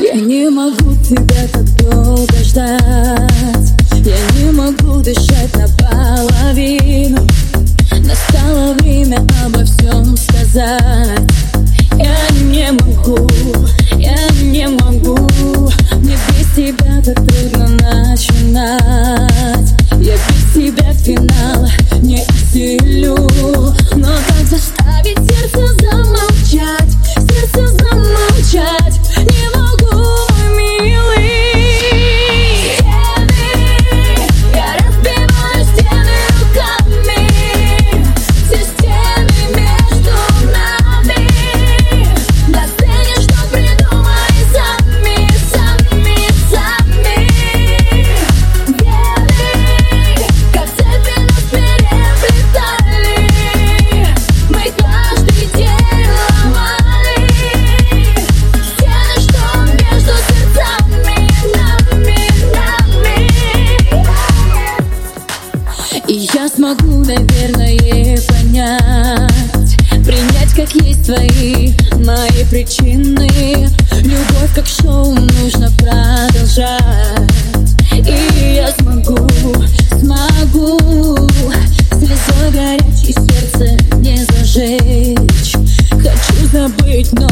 Я не могу тебя так долго ждать. Я не могу дышать наполовину. Настало время обо всем сказать И я смогу, наверное, понять Принять, как есть твои, мои причины. Любовь, как шоу, нужно продолжать. И я смогу, смогу Слезой горячей сердце не зажечь. Хочу забыть, но